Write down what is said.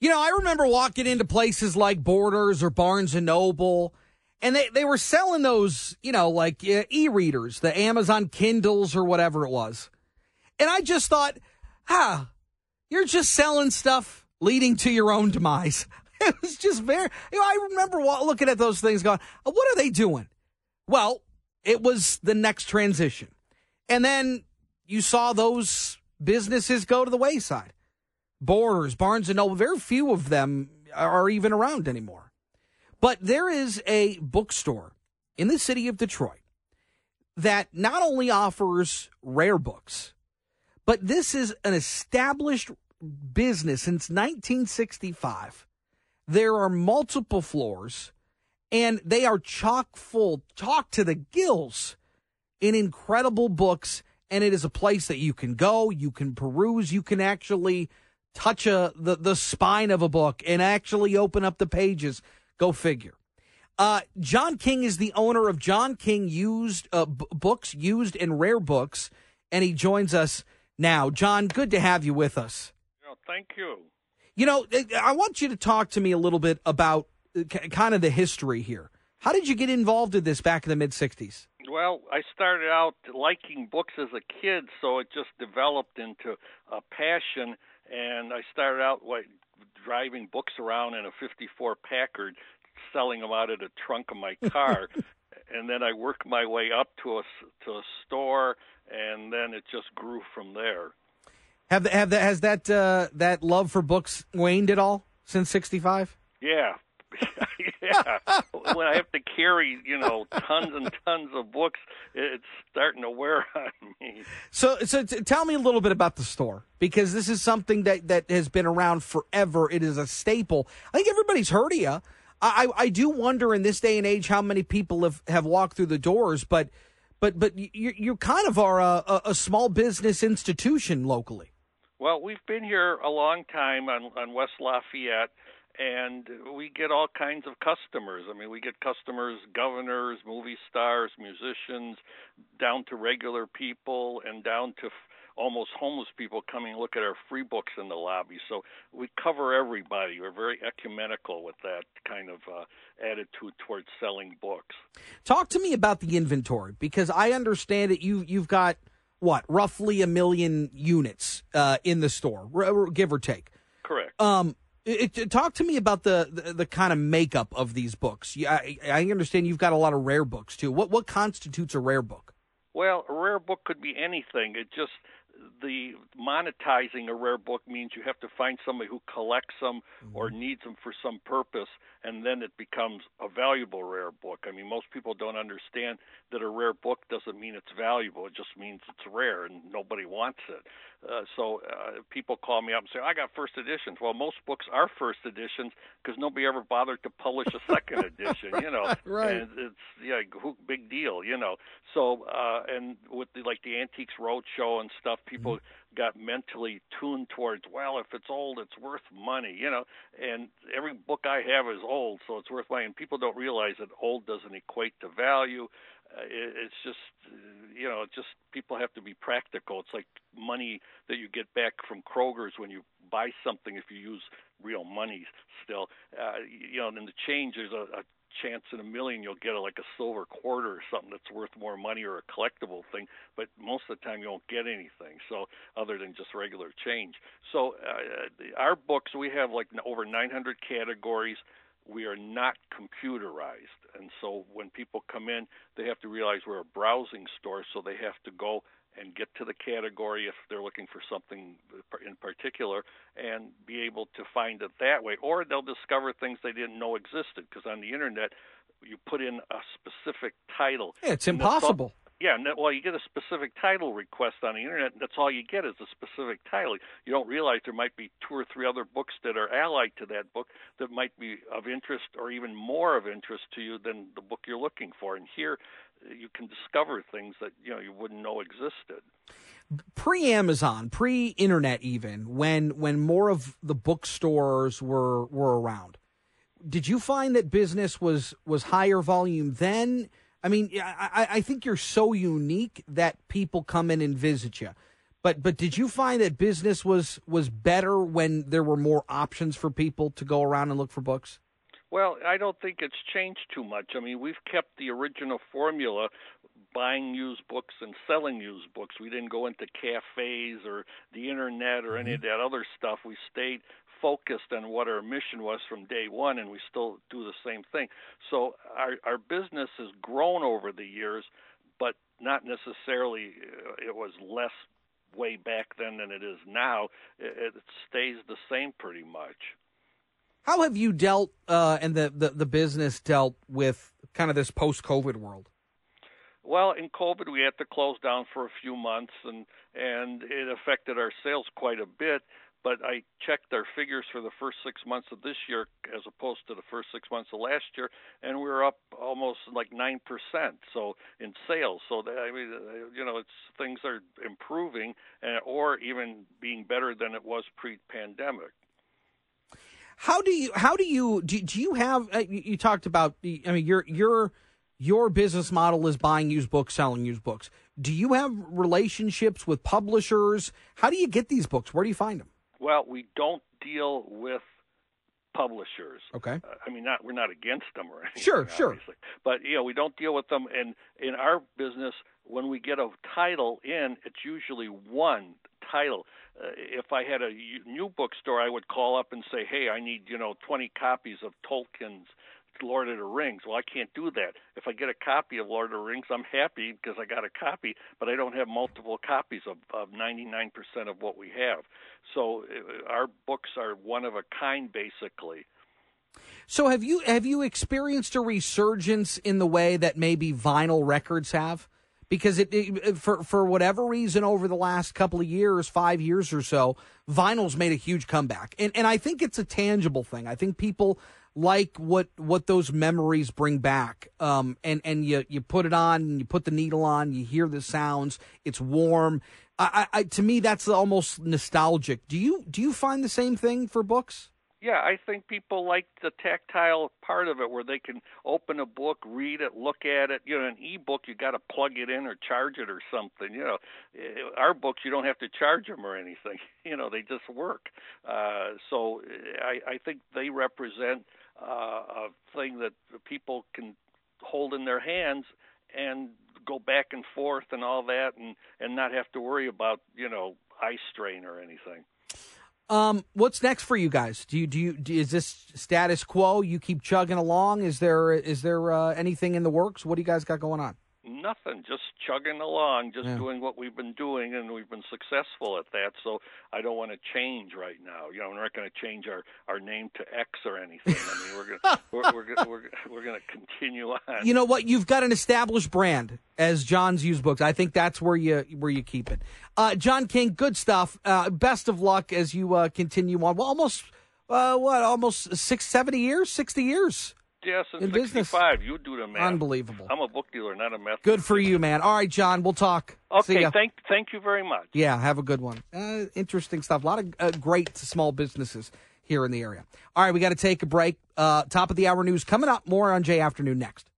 You know, I remember walking into places like Borders or Barnes and Noble, and they, they were selling those, you know, like uh, e readers, the Amazon Kindles or whatever it was. And I just thought, ah, you're just selling stuff leading to your own demise. It was just very, you know, I remember looking at those things going, what are they doing? Well, it was the next transition. And then you saw those businesses go to the wayside. Borders, Barnes and Noble, very few of them are even around anymore. But there is a bookstore in the city of Detroit that not only offers rare books, but this is an established business since 1965 there are multiple floors, and they are chock full, talk to the gills in incredible books. And it is a place that you can go, you can peruse, you can actually touch a, the, the spine of a book and actually open up the pages. Go figure. Uh, John King is the owner of John King used uh, b- books, used and rare books, and he joins us now. John, good to have you with us. thank you. You know, I want you to talk to me a little bit about uh, kind of the history here. How did you get involved in this back in the mid 60s? Well, I started out liking books as a kid, so it just developed into a passion. And I started out like driving books around in a 54 Packard, selling them out of the trunk of my car. and then I worked my way up to a to a store, and then it just grew from there. Have the, have the, has that uh, that love for books waned at all since '65? Yeah, yeah. when I have to carry, you know, tons and tons of books, it's starting to wear on me. So, so t- tell me a little bit about the store because this is something that that has been around forever. It is a staple. I think everybody's heard of you. I, I do wonder in this day and age how many people have, have walked through the doors, but but but you you kind of are a, a small business institution locally. Well, we've been here a long time on on West Lafayette, and we get all kinds of customers. I mean, we get customers, governors, movie stars, musicians, down to regular people, and down to almost homeless people coming look at our free books in the lobby. So we cover everybody. We're very ecumenical with that kind of uh, attitude towards selling books. Talk to me about the inventory because I understand that you you've got what roughly a million units uh, in the store, give or take. Correct. Um, it, it, talk to me about the, the, the kind of makeup of these books. I, I understand you've got a lot of rare books too. What what constitutes a rare book? Well, a rare book could be anything. It just the monetizing a rare book means you have to find somebody who collects them mm-hmm. or needs them for some purpose, and then it becomes a valuable rare book. I mean, most people don't understand that a rare book doesn't mean it's valuable; it just means it's rare and nobody wants it. Uh, so uh, people call me up and say, "I got first editions." Well, most books are first editions because nobody ever bothered to publish a second edition. You know, right? And it's yeah, big deal. You know. So uh, and with the like the Antiques Roadshow and stuff, people mm-hmm. got mentally tuned towards. Well, if it's old, it's worth money. You know, and every book I have is old, so it's worth money. And people don't realize that old doesn't equate to value uh, it, it's just you know just people have to be practical it's like money that you get back from kroger's when you buy something if you use real money still uh, you know and the change there's a, a chance in a million you'll get a, like a silver quarter or something that's worth more money or a collectible thing but most of the time you won't get anything so other than just regular change so uh, our books we have like over 900 categories we are not computerized. And so when people come in, they have to realize we're a browsing store, so they have to go and get to the category if they're looking for something in particular and be able to find it that way. Or they'll discover things they didn't know existed because on the internet, you put in a specific title. Yeah, it's impossible. Yeah, well, you get a specific title request on the internet. And that's all you get is a specific title. You don't realize there might be two or three other books that are allied to that book that might be of interest or even more of interest to you than the book you're looking for. And here, you can discover things that you know you wouldn't know existed. Pre Amazon, pre internet, even when when more of the bookstores were were around, did you find that business was was higher volume then? I mean, I, I think you're so unique that people come in and visit you. But but did you find that business was was better when there were more options for people to go around and look for books? Well, I don't think it's changed too much. I mean, we've kept the original formula buying used books and selling used books. We didn't go into cafes or the internet or any of that other stuff. We stayed focused on what our mission was from day one, and we still do the same thing. So our our business has grown over the years, but not necessarily uh, it was less way back then than it is now. It, it stays the same pretty much. How have you dealt uh, and the, the the business dealt with kind of this post COVID world? Well, in COVID, we had to close down for a few months, and and it affected our sales quite a bit. But I checked our figures for the first six months of this year as opposed to the first six months of last year, and we were up almost like nine percent. So in sales, so that, I mean, uh, you know, it's things are improving, uh, or even being better than it was pre-pandemic. How do you how do you do, do you have uh, you, you talked about I mean your your your business model is buying used books, selling used books. Do you have relationships with publishers? How do you get these books? Where do you find them? Well, we don't deal with publishers. Okay. Uh, I mean, not we're not against them or anything. Sure, sure. Obviously. But you know, we don't deal with them. And in our business, when we get a title in, it's usually one title. Uh, if I had a new bookstore, I would call up and say, "Hey, I need you know 20 copies of Tolkien's Lord of the Rings. Well, I can't do that. If I get a copy of Lord of the Rings, I'm happy because I got a copy, but I don't have multiple copies of, of 99% of what we have. So uh, our books are one of a kind, basically. So have you have you experienced a resurgence in the way that maybe vinyl records have? Because it, it, for for whatever reason over the last couple of years, five years or so, vinyl's made a huge comeback, and and I think it's a tangible thing. I think people like what what those memories bring back. Um, and and you you put it on, and you put the needle on, you hear the sounds. It's warm. I, I to me that's almost nostalgic. Do you do you find the same thing for books? Yeah, I think people like the tactile part of it where they can open a book, read it, look at it. You know, an e-book you got to plug it in or charge it or something. You know, eh, our books you don't have to charge them or anything. You know, they just work. Uh, so eh, I, I think they represent uh, a thing that people can hold in their hands and go back and forth and all that, and and not have to worry about you know eye strain or anything. Um, what's next for you guys? Do you do you do, is this status quo? You keep chugging along. Is there is there uh, anything in the works? What do you guys got going on? Nothing, just chugging along, just yeah. doing what we've been doing, and we've been successful at that. So I don't want to change right now. You know, we're not going to change our our name to X or anything. I mean, we're gonna we're we're gonna, we're, we're going to continue on. You know what? You've got an established brand as John's used books. I think that's where you where you keep it. Uh, John King, good stuff. Uh, best of luck as you uh, continue on. Well, almost uh, what? Almost six, seventy years, sixty years. Yeah, since in 65. Business. You do the math. Unbelievable. I'm a book dealer, not a math. Good for you, man. All right, John, we'll talk. Okay, thank thank you very much. Yeah, have a good one. Uh, interesting stuff. A lot of uh, great small businesses here in the area. All right, we got to take a break. Uh, top of the hour news coming up. More on Jay Afternoon next.